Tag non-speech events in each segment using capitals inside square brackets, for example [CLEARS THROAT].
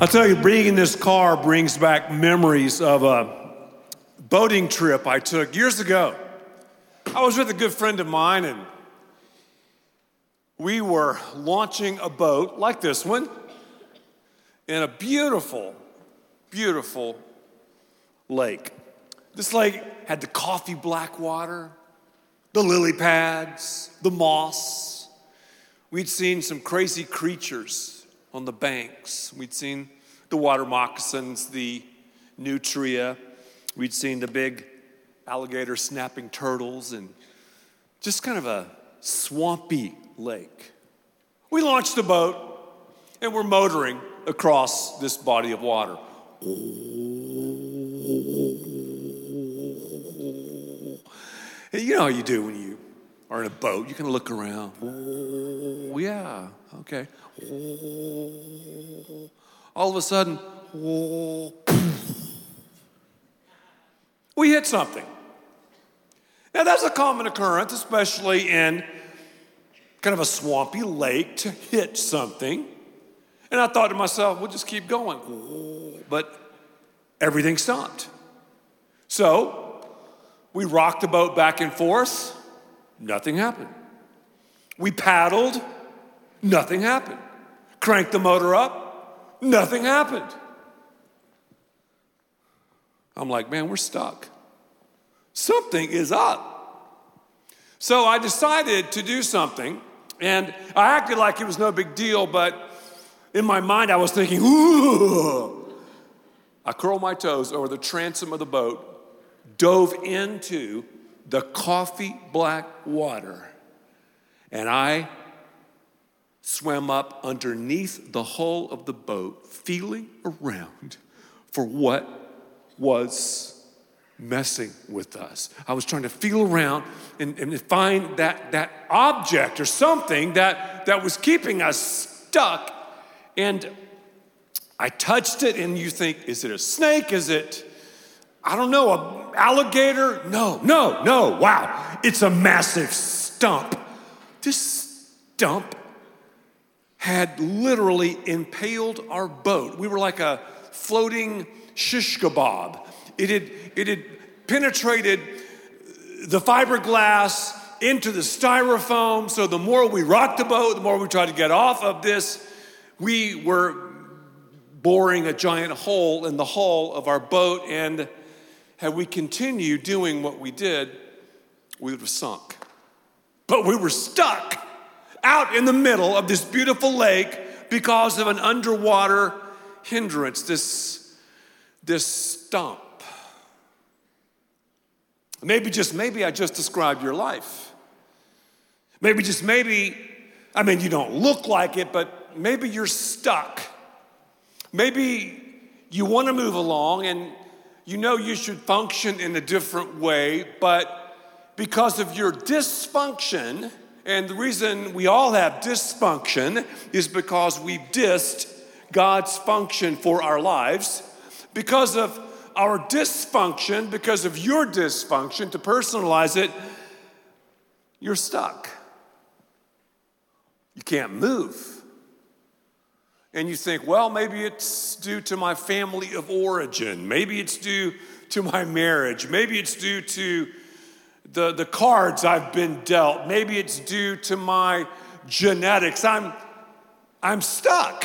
I'll tell you, being in this car brings back memories of a boating trip I took years ago. I was with a good friend of mine, and we were launching a boat like this one in a beautiful, beautiful lake. This lake had the coffee black water, the lily pads, the moss. We'd seen some crazy creatures on the banks. We'd seen the water moccasins, the nutria. We'd seen the big alligator snapping turtles and just kind of a swampy lake. We launched the boat and we're motoring across this body of water. You know how you do when you are in a boat. You can look around. Oh, yeah, okay. All of a sudden, we hit something. Now, that's a common occurrence, especially in kind of a swampy lake, to hit something. And I thought to myself, we'll just keep going. But everything stopped. So we rocked the boat back and forth. Nothing happened. We paddled, nothing happened. Cranked the motor up, nothing happened. I'm like, man, we're stuck. Something is up. So I decided to do something, and I acted like it was no big deal, but in my mind I was thinking, ooh. I curled my toes over the transom of the boat, dove into the coffee black water. And I swam up underneath the hull of the boat, feeling around for what was messing with us. I was trying to feel around and, and find that, that object or something that, that was keeping us stuck. And I touched it, and you think, is it a snake? Is it I don't know, a alligator? No, no, no. Wow. It's a massive stump. This stump had literally impaled our boat. We were like a floating shish kebab. It had, it had penetrated the fiberglass into the styrofoam. So the more we rocked the boat, the more we tried to get off of this, we were boring a giant hole in the hull of our boat. And had we continued doing what we did, we would have sunk. But we were stuck out in the middle of this beautiful lake because of an underwater hindrance, this, this stump. Maybe just maybe I just described your life. Maybe just maybe, I mean, you don't look like it, but maybe you're stuck. Maybe you want to move along and you know you should function in a different way, but because of your dysfunction, and the reason we all have dysfunction is because we've dissed God's function for our lives. Because of our dysfunction, because of your dysfunction, to personalize it, you're stuck. You can't move. And you think, well, maybe it's due to my family of origin. Maybe it's due to my marriage. Maybe it's due to the, the cards I've been dealt. Maybe it's due to my genetics. I'm, I'm stuck.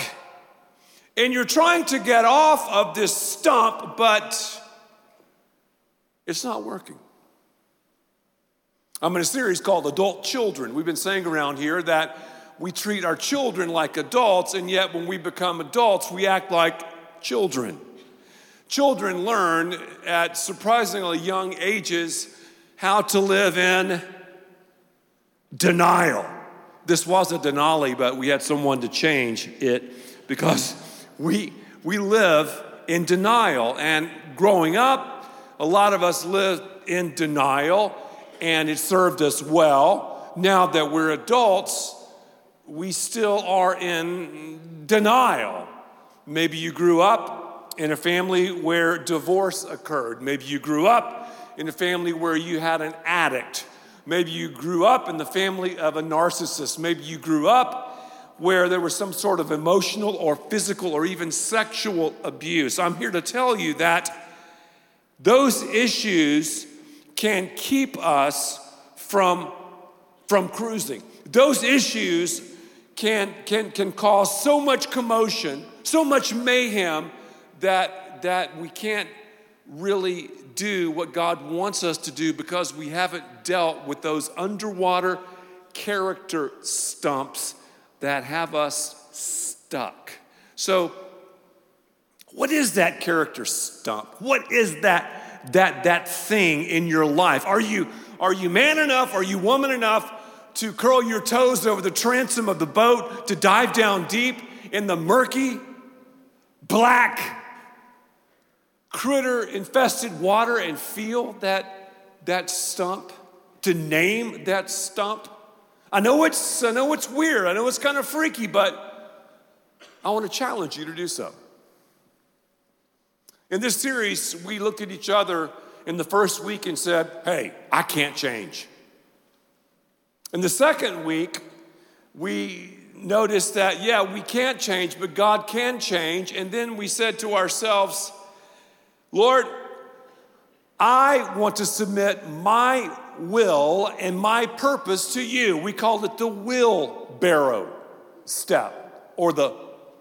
And you're trying to get off of this stump, but it's not working. I'm in a series called Adult Children. We've been saying around here that we treat our children like adults, and yet when we become adults, we act like children. Children learn at surprisingly young ages how to live in denial. This was a Denali, but we had someone to change it because we, we live in denial. And growing up, a lot of us live in denial, and it served us well. Now that we're adults, we still are in denial. Maybe you grew up in a family where divorce occurred. Maybe you grew up in a family where you had an addict. Maybe you grew up in the family of a narcissist. Maybe you grew up where there was some sort of emotional or physical or even sexual abuse. I'm here to tell you that those issues can keep us from, from cruising. Those issues can, can, can cause so much commotion, so much mayhem that, that we can't really do what God wants us to do because we haven't dealt with those underwater character stumps that have us stuck. So, what is that character stump? What is that that that thing in your life? Are you are you man enough? Are you woman enough to curl your toes over the transom of the boat to dive down deep in the murky, black, critter infested water and feel that that stump? To name that stump? I know it's I know it's weird. I know it's kind of freaky, but I want to challenge you to do so. In this series, we looked at each other in the first week and said, Hey, I can't change. In the second week, we noticed that, yeah, we can't change, but God can change. And then we said to ourselves, Lord, I want to submit my will and my purpose to you. We called it the wheelbarrow step or the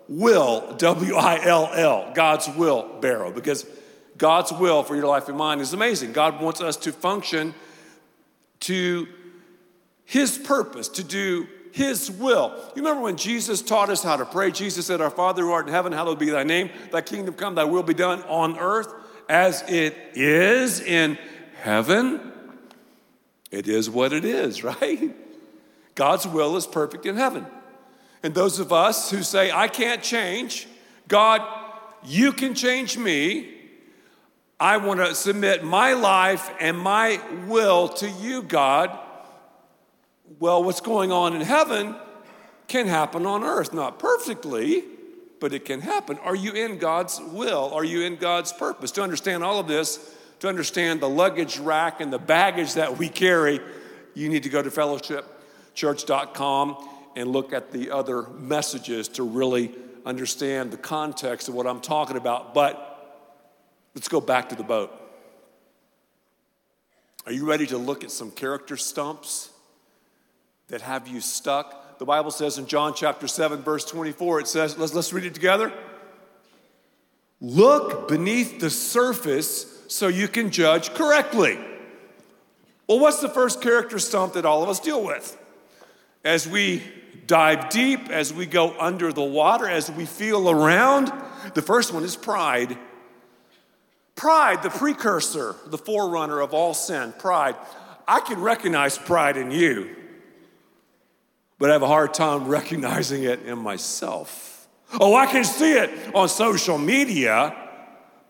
will, W I L L, God's will barrow, because God's will for your life and mine is amazing. God wants us to function to His purpose, to do His will. You remember when Jesus taught us how to pray? Jesus said, Our Father who art in heaven, hallowed be thy name, thy kingdom come, thy will be done on earth as it is in heaven. It is what it is, [LAUGHS] right? God's will is perfect in heaven. And those of us who say, I can't change, God, you can change me. I want to submit my life and my will to you, God. Well, what's going on in heaven can happen on earth, not perfectly, but it can happen. Are you in God's will? Are you in God's purpose? To understand all of this, to understand the luggage rack and the baggage that we carry, you need to go to fellowshipchurch.com and look at the other messages to really understand the context of what I'm talking about. But let's go back to the boat. Are you ready to look at some character stumps that have you stuck? The Bible says in John chapter 7, verse 24, it says, let's, let's read it together. Look beneath the surface so you can judge correctly. Well, what's the first character stump that all of us deal with? As we dive deep, as we go under the water, as we feel around. The first one is pride. Pride, the precursor, the forerunner of all sin, pride. I can recognize pride in you, but I have a hard time [LAUGHS] recognizing it in myself. Oh, I can see it on social media,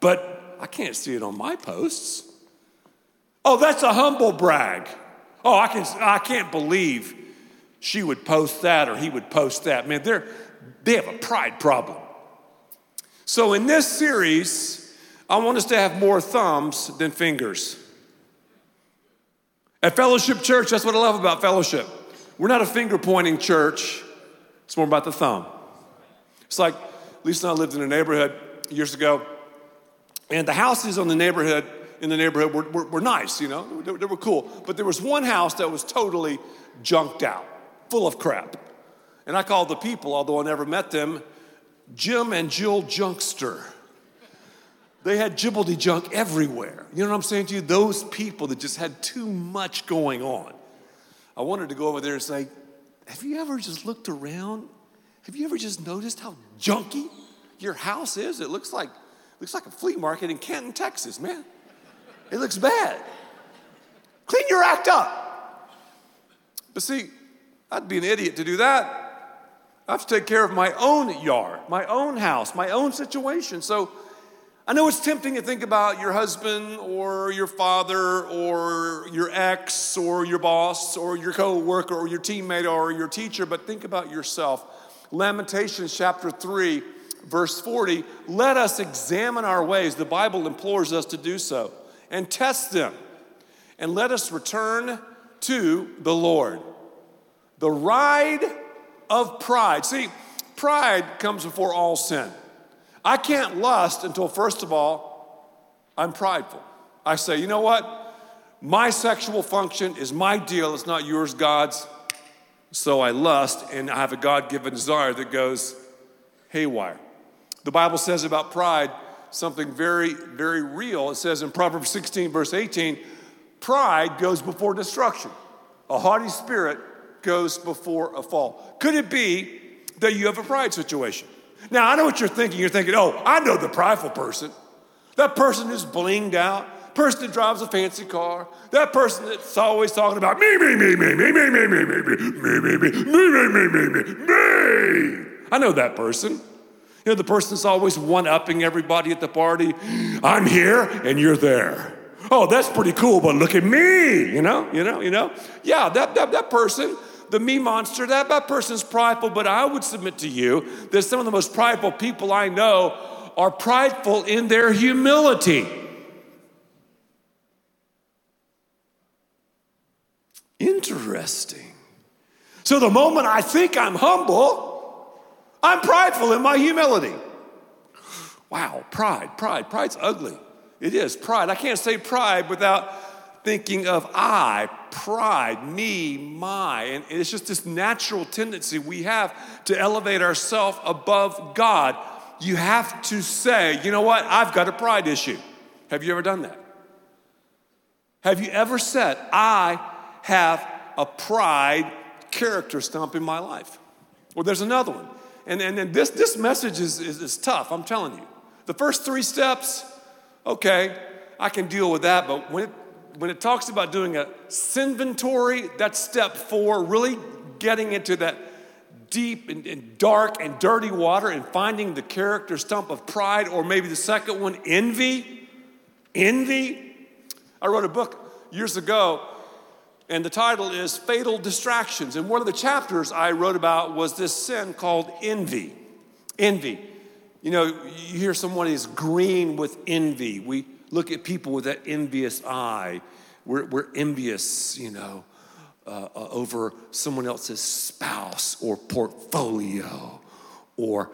but I can't see it on my posts. Oh, that's a humble brag. Oh, I, can, I can't believe she would post that or he would post that. Man, they're, they have a pride problem. So, in this series, I want us to have more thumbs than fingers. At Fellowship Church, that's what I love about fellowship. We're not a finger pointing church, it's more about the thumb. It's like Lisa and I lived in a neighborhood years ago, and the houses on the neighborhood in the neighborhood were, were, were nice, you know, they, they were cool. But there was one house that was totally junked out full of crap. And I called the people, although I never met them, Jim and Jill Junkster. They had gibbledy junk everywhere. You know what I'm saying to you? Those people that just had too much going on. I wanted to go over there and say, Have you ever just looked around? Have you ever just noticed how junky your house is? It looks like, looks like a flea market in Canton, Texas, man. It looks bad. Clean your act up. But see, I'd be an idiot to do that. I have to take care of my own yard, my own house, my own situation. So I know it's tempting to think about your husband or your father or your ex or your boss or your co-worker or your teammate or your teacher, but think about yourself. Lamentations chapter 3, verse 40, let us examine our ways. The Bible implores us to do so and test them. And let us return to the Lord. The ride of pride. See, pride comes before all sin. I can't lust until, first of all, I'm prideful. I say, you know what? My sexual function is my deal, it's not yours, God's. So I lust, and I have a God given desire that goes haywire. The Bible says about pride something very, very real. It says in Proverbs 16, verse 18, pride goes before destruction. A haughty spirit goes before a fall. Could it be that you have a pride situation? Now, I know what you're thinking. You're thinking, oh, I know the prideful person. That person who's blinged out, person that drives a fancy car, that person that's always talking about me, me, me, me, me, me, me, me, me, me, me, me, me, me, me, me, me, me. Me. Me." I know that person. You know, the person that's always one upping everybody at the party. I'm here and you're there. Oh, that's pretty cool, but look at me, you know, you know, you know. Yeah, that, that, that person, the me monster, that, that person's prideful, but I would submit to you that some of the most prideful people I know are prideful in their humility. Interesting. So the moment I think I'm humble, I'm prideful in my humility. Wow, pride, pride, pride's ugly. It is pride. I can't say pride without thinking of I, pride, me, my. And it's just this natural tendency we have to elevate ourselves above God. You have to say, you know what? I've got a pride issue. Have you ever done that? Have you ever said, I have a pride character stump in my life? Well, there's another one. And, and, and this, this message is, is, is tough, I'm telling you. The first three steps, okay, I can deal with that. But when it, when it talks about doing a inventory, that's step four, really getting into that deep and, and, dark and dirty water and finding the character stump of pride, or maybe the second one, envy. Envy. I wrote a book years ago, and the title is Fatal Distractions. And one of the chapters I wrote about was this sin called envy. Envy. You know, you hear someone is green with envy. We look at people with that envious eye. We're, we're envious, you know, uh, uh, over someone else's spouse or portfolio or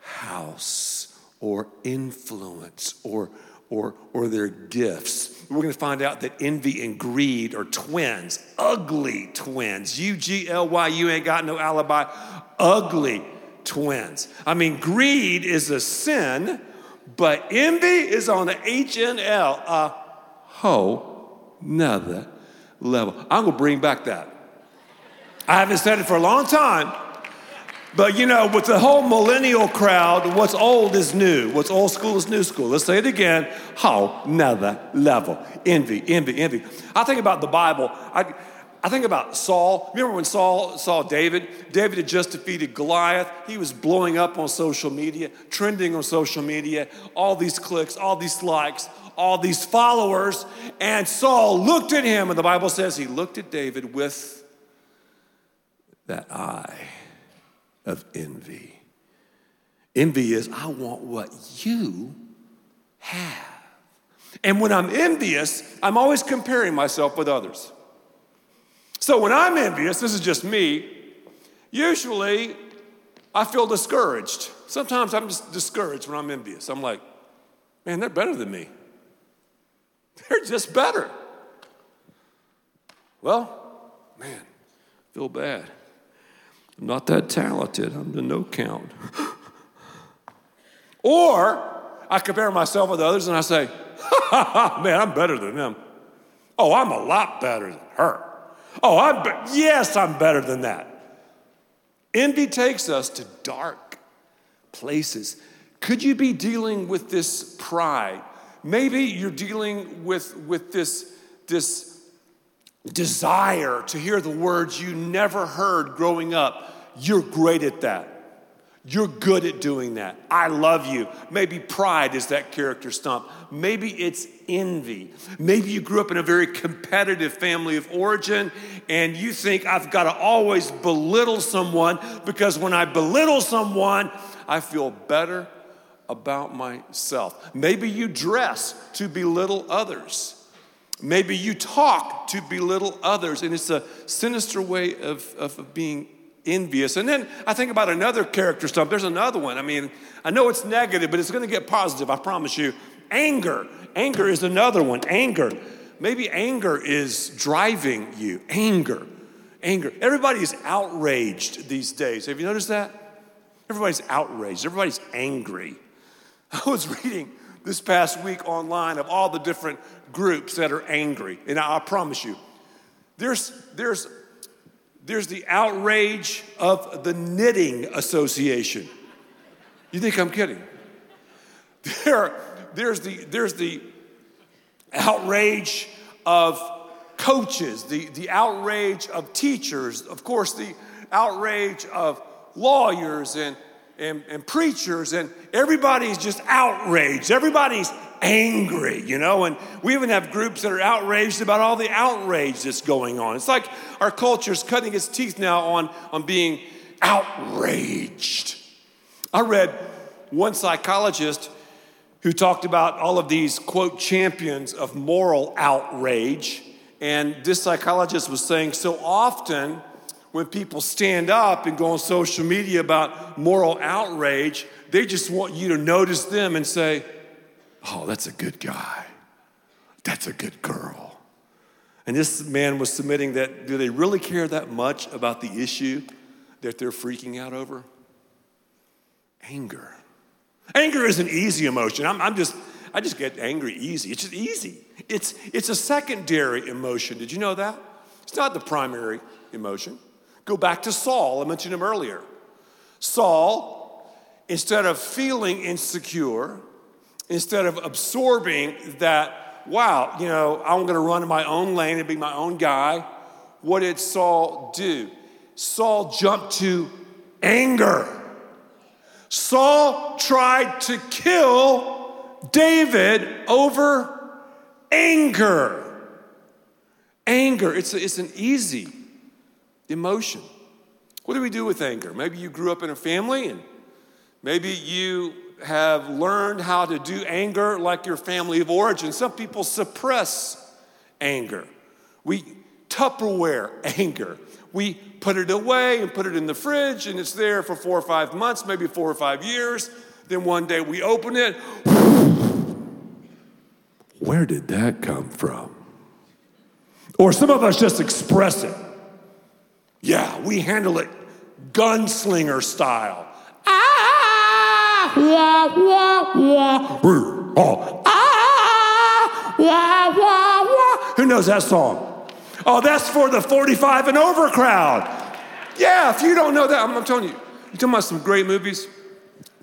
house or influence or, or, or their gifts. We're going to find out that envy and greed are twins, ugly twins. U G L Y, you ain't got no alibi. Ugly twins. I mean, greed is a sin, but envy is on the HNL, a uh, whole nother level. I'm gonna bring back that. I haven't said it for a long time, but you know, with the whole millennial crowd, what's old is new. What's old school is new school. Let's say it again. Whole nother level. Envy, envy, envy. I think about the Bible. I, I think about Saul. Remember when Saul saw David? David had just defeated Goliath. He was blowing up on social media, trending on social media, all these clicks, all these likes, all these followers. And Saul looked at him, and the Bible says he looked at David with that eye of envy. Envy is, I want what you have. And when I'm envious, I'm always comparing myself with others. So when I'm envious, this is just me, usually I feel discouraged. Sometimes I'm just discouraged when I'm envious. I'm like, man, they're better than me. [LAUGHS] They're just better. Well, man, feel bad. I'm not that talented. I'm the no count. [LAUGHS] or I compare myself with others and I say, [LAUGHS] man, I'm better than them. Oh, I'm a lot better than her. Oh, I'm be- yes, I'm better than that. Envy takes us to dark places. Could you be dealing with this pride? Maybe you're dealing with, with this, this desire to hear the words you never heard growing up. You're great at that. You're good at doing that. I love you. Maybe pride is that character stump. Maybe it's envy. Maybe you grew up in a very competitive family of origin and you think I've got to always belittle someone because when I belittle someone, I feel better about myself. Maybe you dress to belittle others. Maybe you talk to belittle others, and it's a sinister way of, of, of being envious. And then I think about another character stuff. There's another one. I mean, I know it's negative, but it's going to get positive, I promise you. Anger. Anger is another one. Anger. Maybe anger is driving you. Anger. Anger. Everybody's outraged these days. Have you noticed that? Everybody's outraged. Everybody's angry. [LAUGHS] I was reading this past week online of all the different groups that are angry. And I, I promise you, there's, there's, there's the outrage of the Knitting Association. You think I'm kidding? There, there's, the, there's the outrage of coaches, the, the outrage of teachers, of course, the outrage of lawyers and, and, and preachers, and everybody's just outraged. Everybody's angry, you know, and we even have groups that are outraged about all the outrage that's going on. It's like our culture's cutting its teeth now on, on being outraged. I read one psychologist who talked about all of these, quote, champions of moral outrage. And this psychologist was saying so often when people stand up and go on social media about moral outrage, they just want you to notice them and say, oh, that's a good guy. That's a good girl. And this man was submitting that do they really care that much about the issue that they're freaking out over? Anger. Anger is an easy emotion. I'm, I'm just, I just get angry easy. It's just easy. It's, it's a secondary emotion. Did you know that? It's not the primary emotion. Go back to Saul. I mentioned him earlier. Saul, instead of feeling insecure, instead of absorbing that, wow, you know, I'm going to run in my own lane and be my own guy, what did Saul do? Saul jumped to anger. Saul tried to kill David over anger. Anger, it's, a, it's an easy emotion. What do we do with anger? Maybe you grew up in a family and maybe you have learned how to do anger like your family of origin. Some people suppress anger. We Tupperware anger. We put it away and put it in the fridge, and it's there for four or five months, maybe four or five years. Then one day we open it. Where did that come from? Or some of us just express it. Yeah, we handle it gunslinger style. Ah, wah, wah, wah. Oh, ah, wah, wah, wah. Who knows that song? Oh, that's for the 45 and over crowd. Yeah, if you don't know that, I'm, I'm telling you, you're talking about some great movies.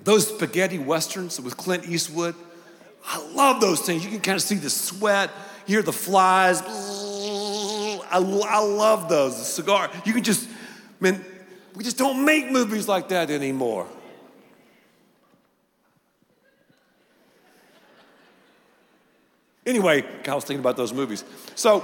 Those spaghetti westerns with Clint Eastwood. I love those things. You can kind of see the sweat, hear the flies. I, I love those. The cigar. You can just, man, we just don't make movies like that anymore. Anyway, I was thinking about those movies. So,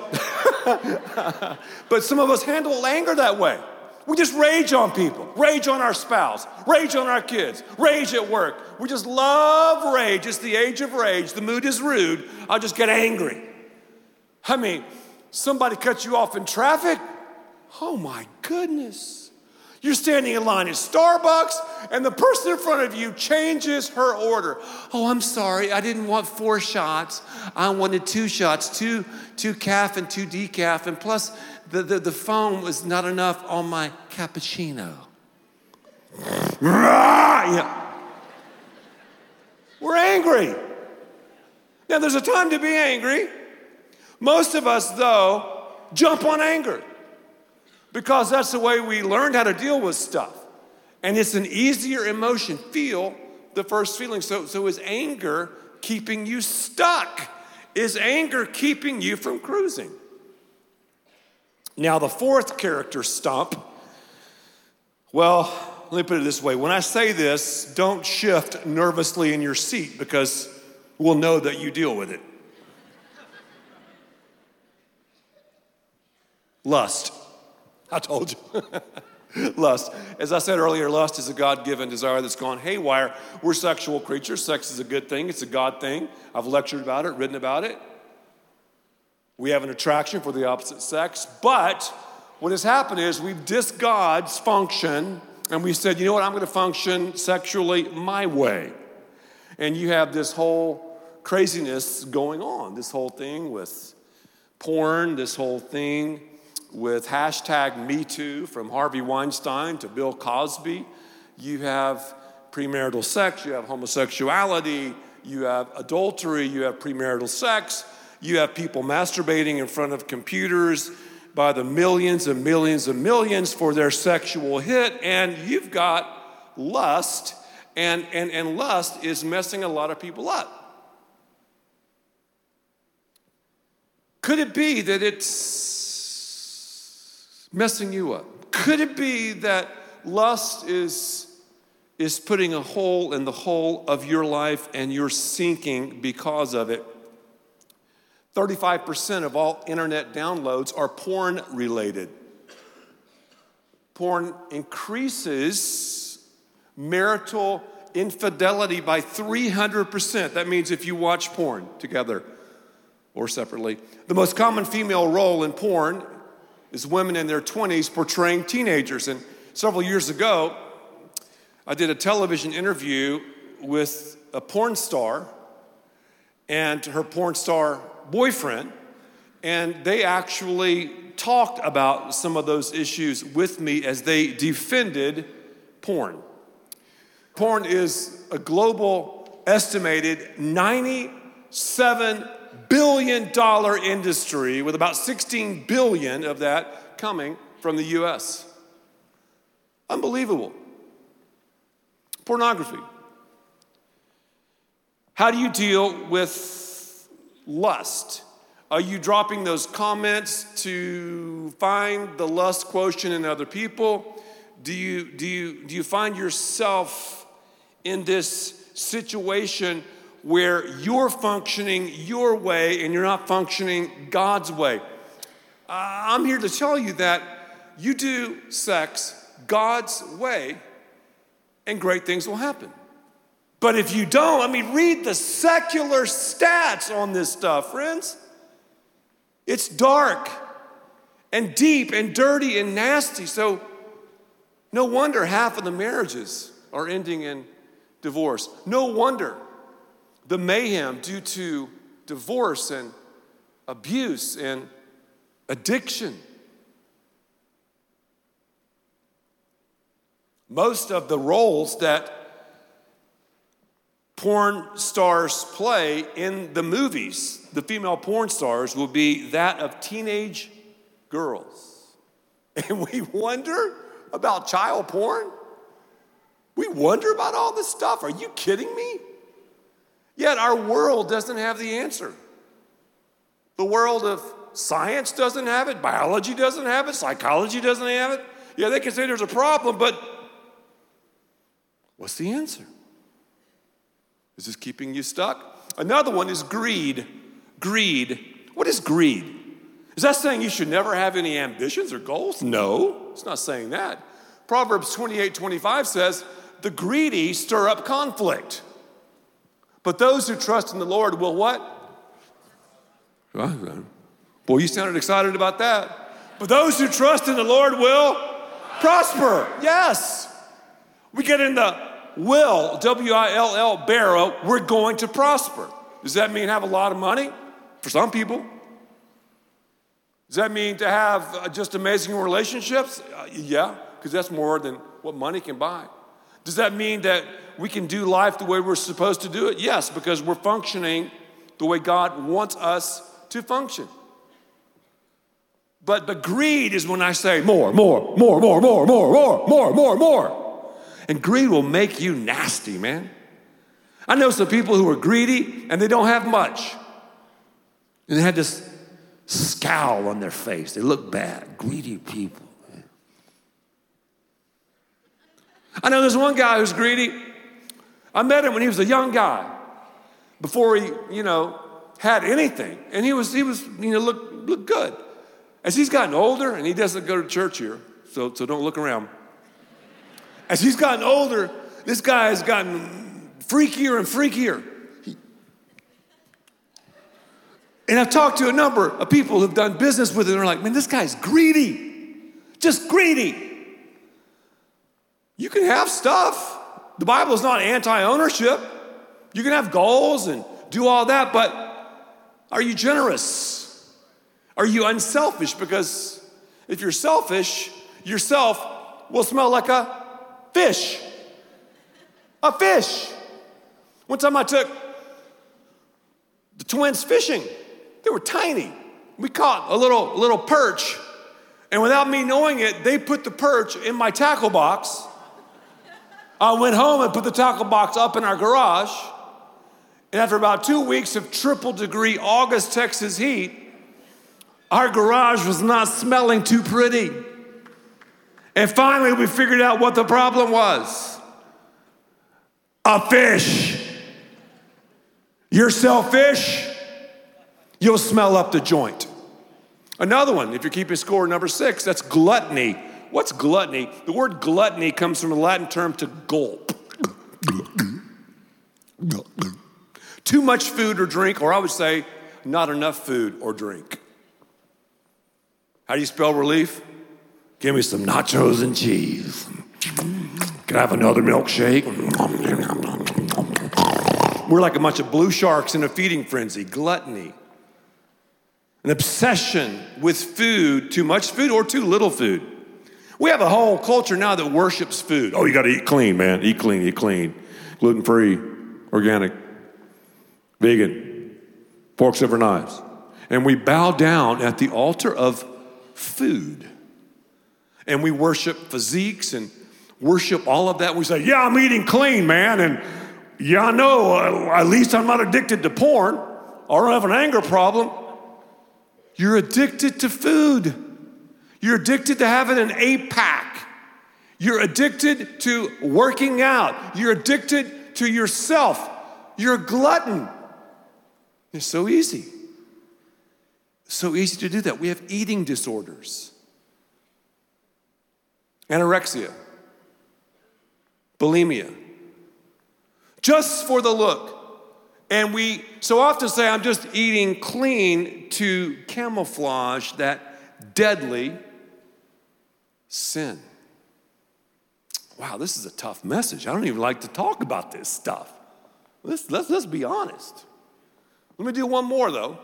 [LAUGHS] but some of us handle anger that way. We just rage on people, rage on our spouse, rage on our kids, rage at work. We just love rage. It's the age of rage. The mood is rude. I'll just get angry. I mean, somebody cuts you off in traffic. Oh my goodness. You're standing in line at Starbucks, and the person in front of you changes her order. Oh, I'm sorry, I didn't want four shots. I wanted two shots, two, two calf and two decaf, and plus the, the, the foam was not enough on my cappuccino. yeah. We're angry. Now, there's a time to be angry. Most of us, though, jump on anger because that's the way we learned how to deal with stuff. And it's an easier emotion. Feel the first feeling. So, so is anger keeping you stuck? Is anger keeping you from cruising? Now, the fourth character stump, well, let me put it this way. When I say this, don't shift nervously in your seat because we'll know that you deal with it. Lust. [LAUGHS] I told you. [LAUGHS] lust. As I said earlier, lust is a God given desire that's gone haywire. We're sexual creatures. Sex is a good thing, it's a God thing. I've lectured about it, written about it. We have an attraction for the opposite sex, but what has happened is we've dissed God's function and we said, you know what, I'm going to function sexually my way. And you have this whole craziness going on, this whole thing with porn, this whole thing with hashtag MeToo from Harvey Weinstein to Bill Cosby. You have premarital sex, you have homosexuality, you have adultery, you have premarital sex, you have people masturbating in front of computers by the millions and millions and millions for their sexual hit, and you've got lust, and, and, and lust is messing a lot of people up. Could it be that it's messing you up? Could it be that lust is is putting a hole in the hole of your life and you're sinking because of it. 35% of all internet downloads are porn related. Porn increases marital infidelity by 300%. That means if you watch porn together or separately. The most common female role in porn is women in their 20s portraying teenagers. And several years ago, I did a television interview with a porn star and her porn star boyfriend, and they actually talked about some of those issues with me as they defended porn. Porn is a global estimated 97 billion dollar industry with about 16 billion of that coming from the US. Unbelievable pornography. How do you deal with lust? Are you dropping those comments to find the lust quotient in other people? Do you, do you, do you find yourself in this situation where you're functioning your way and you're not functioning God's way? Uh, I'm here to tell you that you do sex God's way and great things will happen. But if you don't, I mean, read the secular stats on this stuff, friends. It's dark and deep and dirty and nasty. So, no wonder half of the marriages are ending in divorce. No wonder the mayhem due to divorce and abuse and addiction. Most of the roles that porn stars play in the movies, the female porn stars, will be that of teenage girls. [LAUGHS] And we wonder about child porn? We wonder about all this stuff. Are you kidding me? Yet our world doesn't have the answer. The world of science doesn't have it, biology doesn't have it, psychology doesn't have it. Yeah, they can say there's a problem, but What's the answer? Is this keeping you stuck? Another one is greed. Greed. What is greed? Is that saying you should never have any ambitions or goals? No, it's not saying that. Proverbs 28 25 says, The greedy stir up conflict. But those who trust in the Lord will what? Boy, you sounded excited about that. But those who trust in the Lord will prosper. Yes. We get in the will, W I L L, barrow, we're going to prosper. Does that mean have a lot of money? For some people. Does that mean to have uh, just amazing relationships? Uh, yeah, because that's more than what money can buy. Does that mean that we can do life the way we're supposed to do it? Yes, because we're functioning the way God wants us to function. But the greed is when I say more, more, more, more, more, more, more, more, more, more. And greed will make you nasty, man. I know some people who are greedy and they don't have much. And they had this scowl on their face. They look bad. Greedy people. Man. I know there's one guy who's greedy. I met him when he was a young guy, before he, you know, had anything. And he was, he was, you know, look, look good. As he's gotten older, and he doesn't go to church here, so, so don't look around. As he's gotten older, this guy has gotten freakier and freakier. and I've talked to a number of people who've done business with him, and they're like, man, this guy's greedy. just greedy. You can have stuff. The Bible is not anti ownership. You can have goals and do all that, but are you generous? Are you unselfish? Because if you're selfish, yourself will smell like a fish. A fish. One time I took the twins fishing. They were tiny. We caught a little, little perch, and without me knowing it, they put the perch in my tackle box. I went home and put the tackle box up in our garage. And after about two weeks of triple degree August, Texas heat, our garage was not smelling too pretty. And finally, we figured out what the problem was a fish. You're selfish, you'll smell up the joint. Another one, if you're keeping score, number six, that's gluttony. What's gluttony? The word gluttony comes from the Latin term to gulp. Too much food or drink, or I would say, not enough food or drink. How do you spell relief? Give me some nachos and cheese. Can I have another milkshake? We're like a bunch of blue sharks in a feeding frenzy, gluttony, an obsession with food, too much food or too little food. We have a whole culture now that worships food. Oh, you got to eat clean, man. Eat clean, eat clean. Gluten free, organic, vegan, forks over knives. And we bow down at the altar of food. And we worship physiques and worship all of that. We say, Yeah, I'm eating clean, man. And yeah, I know, at least I'm not addicted to porn or I don't have an anger problem. You're addicted to food. You're addicted to having an eight pack. You're addicted to working out. You're addicted to yourself. You're a glutton. It's so easy. So easy to do that. We have eating disorders, anorexia, bulimia, just for the look. And we so often say, I'm just eating clean to camouflage that deadly sin. Wow, this is a tough message. I don't even like to talk about this stuff. Let's, let's, let's be honest. Let me do one more, though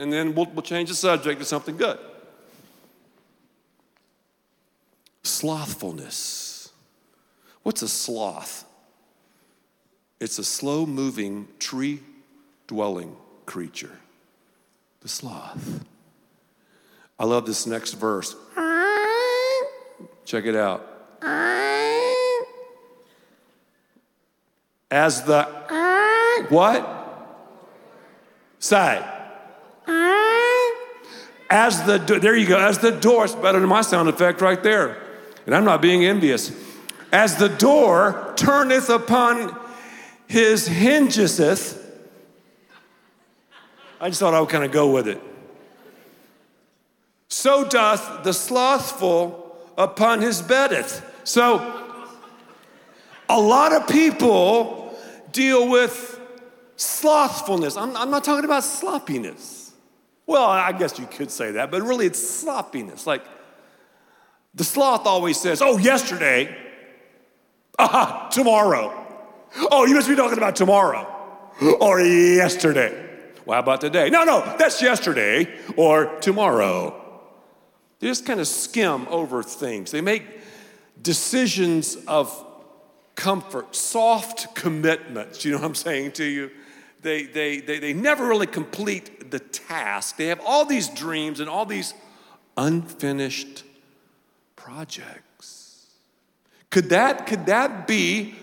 and then we'll, we'll change the subject to something good. Slothfulness. What's a sloth? It's a slow moving, tree dwelling creature. The sloth. I love this next verse. Check it out. Uh. As the uh. what? Say. Uh. As the there you go, as the door, it's better than my sound effect right there. And I'm not being envious. As the door turneth upon his hingeseth. I just thought I would kind of go with it. So doth the slothful upon his beddeth. So a lot of people deal with slothfulness. I'm, I'm not talking about sloppiness. Well, I guess you could say that, but really it's sloppiness. Like the sloth always says, Oh, yesterday, aha, tomorrow. Oh, you must be talking about tomorrow or yesterday. Well, how about today? No, no, that's yesterday or tomorrow. They just kind of skim over things. They make decisions of comfort, soft commitments. You know what I'm saying to you? They, they, they, they never really complete the task. They have all these dreams and all these unfinished projects. Could that, could that be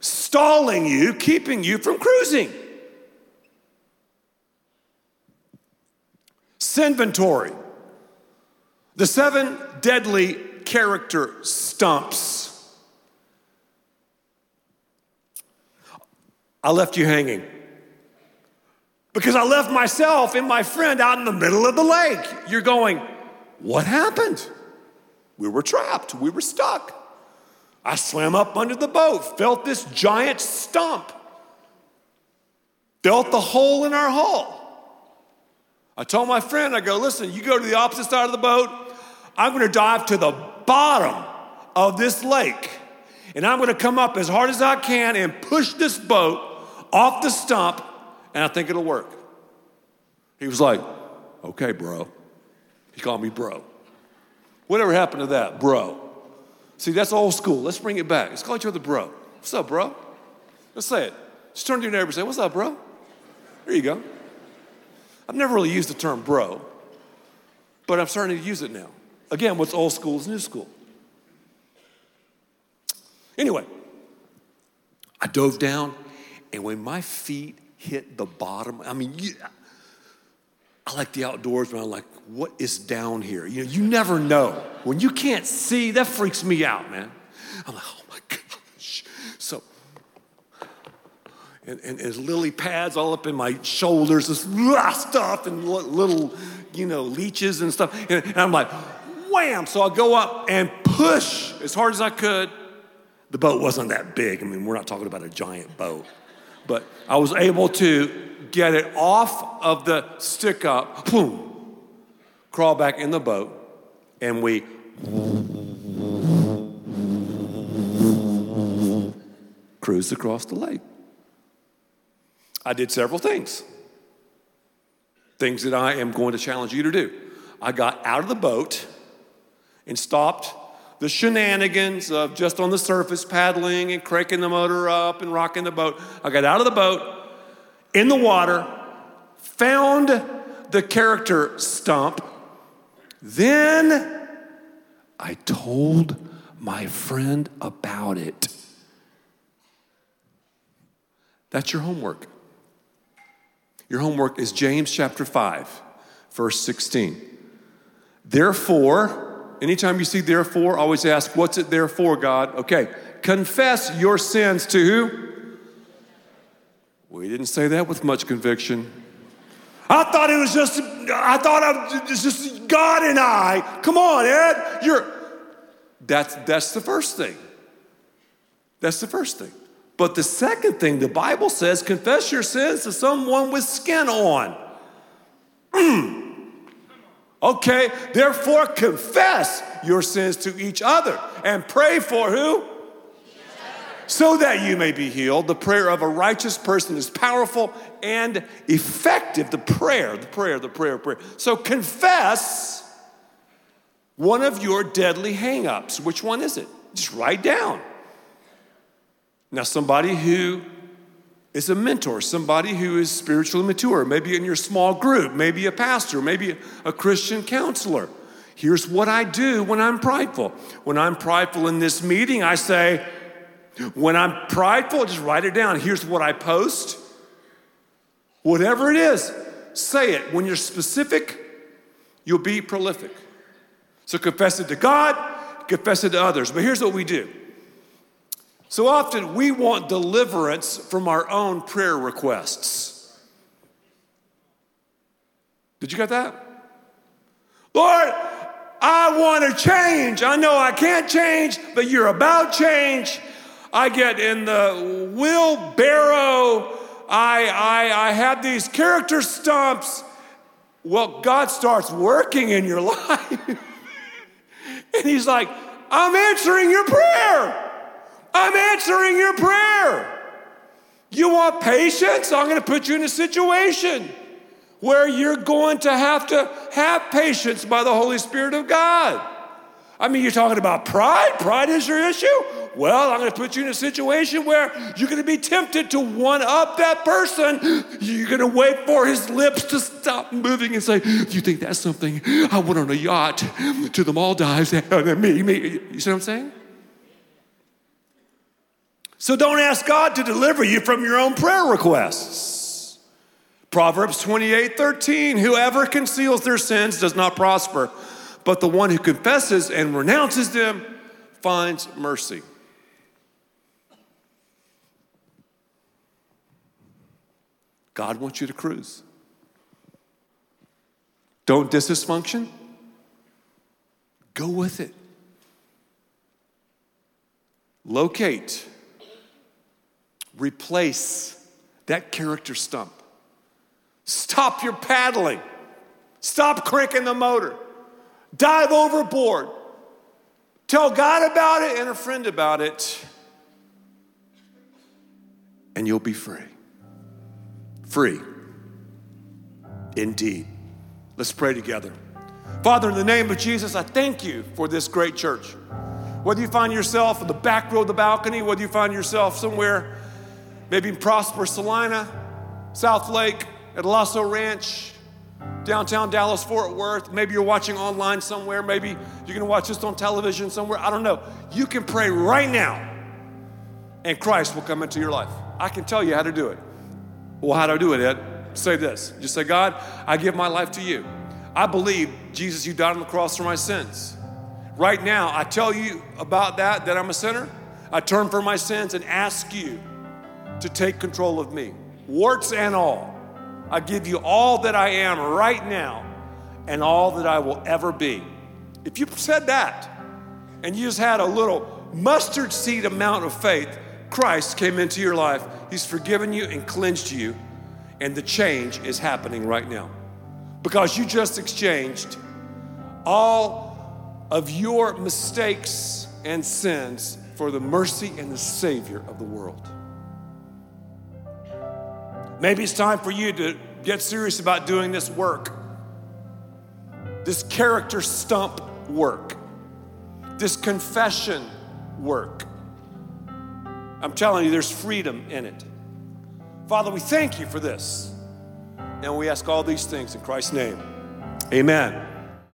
stalling you, keeping you from cruising? Sinventory. The seven deadly character stumps. I left you hanging because I left myself and my friend out in the middle of the lake. You're going, What happened? We were trapped, we were stuck. I swam up under the boat, felt this giant stump, felt the hole in our hull. I told my friend, I go, Listen, you go to the opposite side of the boat, I'm gonna dive to the bottom of this lake and I'm gonna come up as hard as I can and push this boat off the stump, and I think it'll work. He was like, Okay, bro. He called me bro. Whatever happened to that, bro? See, that's old school. Let's bring it back. Let's call each other bro. What's up, bro? Let's say it. Just turn to your neighbor and say, What's up, bro? There you go. I've never really used the term bro, but I'm starting to use it now. Again, what's old school is new school. Anyway, I dove down, and when my feet hit the bottom, I mean, you, I like the outdoors, but I'm like, what is down here? You know, you never know. When you can't see, that freaks me out, man. I'm like, oh my gosh. So, and, and, and lily pads all up in my shoulders, this stuff, and little, you know, leeches and stuff. And, and I'm like, wham! So I go up and push as hard as I could. The boat wasn't that big. I mean, we're not talking about a giant boat. But I was able to get it off of the stick up, boom, crawl back in the boat, and we cruised across the lake. I did several things, things that I am going to challenge you to do. I got out of the boat and stopped the shenanigans of just on the surface paddling and cranking the motor up and rocking the boat. I got out of the boat in the water, found the character stump. Then I told my friend about it. That's your homework. Your homework is James chapter 5, verse 16. Therefore, anytime you see therefore, always ask, What's it there for, God? Okay, confess your sins to who? We didn't say that with much conviction. I thought it was just, I thought it was just God and I. Come on, Ed. You're, that's, that's the first thing. That's the first thing. But the second thing, the Bible says, confess your sins to someone with skin on. [CLEARS THROAT] Okay, therefore confess your sins to each other and pray for who? so that you may be healed. The prayer of a righteous person is powerful and effective. The prayer, the prayer, the prayer, prayer. So confess one of your deadly hangups. Which one is it? Just write down. Now, somebody who is a mentor, somebody who is spiritually mature, maybe in your small group, maybe a pastor, maybe a Christian counselor. Here's what I do when I'm prideful. When I'm prideful in this meeting, I say, when I'm prideful, just write it down. Here's what I post. Whatever it is, say it. When you're specific, you'll be prolific. So confess it to God, confess it to others. But here's what we do. So often we want deliverance from our own prayer requests. Did you get that? Lord, I want to change. I know I can't change, but you're about change. I get in the wheelbarrow. I, I, I have these character stumps. Well, God starts working in your [LAUGHS] life. and He's like, I'm answering your prayer. I'm answering your prayer. You want patience? I'm going to put you in a situation where you're going to have to have patience by the Holy Spirit of God. I mean, you're talking about pride? Pride is your issue? Well, I'm going to put you in a situation where you're going to be tempted to one up that person. You're going to wait for his lips to stop moving and say, Do You think that's something I went on a yacht to the Maldives? [LAUGHS] me, me. You see what I'm saying? So don't ask God to deliver you from your own prayer requests. Proverbs 28 13, whoever conceals their sins does not prosper but the one who confesses and renounces them finds mercy. God wants you to cruise. Don't dysfunction. Go with it. Locate, replace that character stump. Stop your paddling. Stop cranking the motor. dive overboard, tell God about it and a friend about it, and you'll be free. Free. Indeed. Let's pray together. Father, in the name of Jesus, I thank you for this great church. Whether you find yourself in the back row of the balcony, whether you find yourself somewhere, maybe in Prosper, Celina, South Lake, at Lasso Ranch, downtown Dallas, Fort Worth, maybe you're watching online somewhere, maybe you're gonna watch this on television somewhere, I don't know. You can pray right now, and Christ will come into your life. I can tell you how to do it. Well, how do I do it, Ed? Say this. Just say, God, I give my life to you. I believe, Jesus, you died on the cross for my sins. Right now, I tell you about that, that I'm a sinner. I turn from my sins and ask you to take control of me, warts and all. I give you all that I am right now and all that I will ever be. If you said that and you just had a little mustard seed amount of faith, Christ came into your life. He's forgiven you and cleansed you, and the change is happening right now. Because you just exchanged all of your mistakes and sins for the mercy and the Savior of the world. Maybe it's time for you to get serious about doing this work, this character stump work, this confession work. I'm telling you, there's freedom in it. Father, we thank you for this. And we ask all these things in Christ's name. Amen.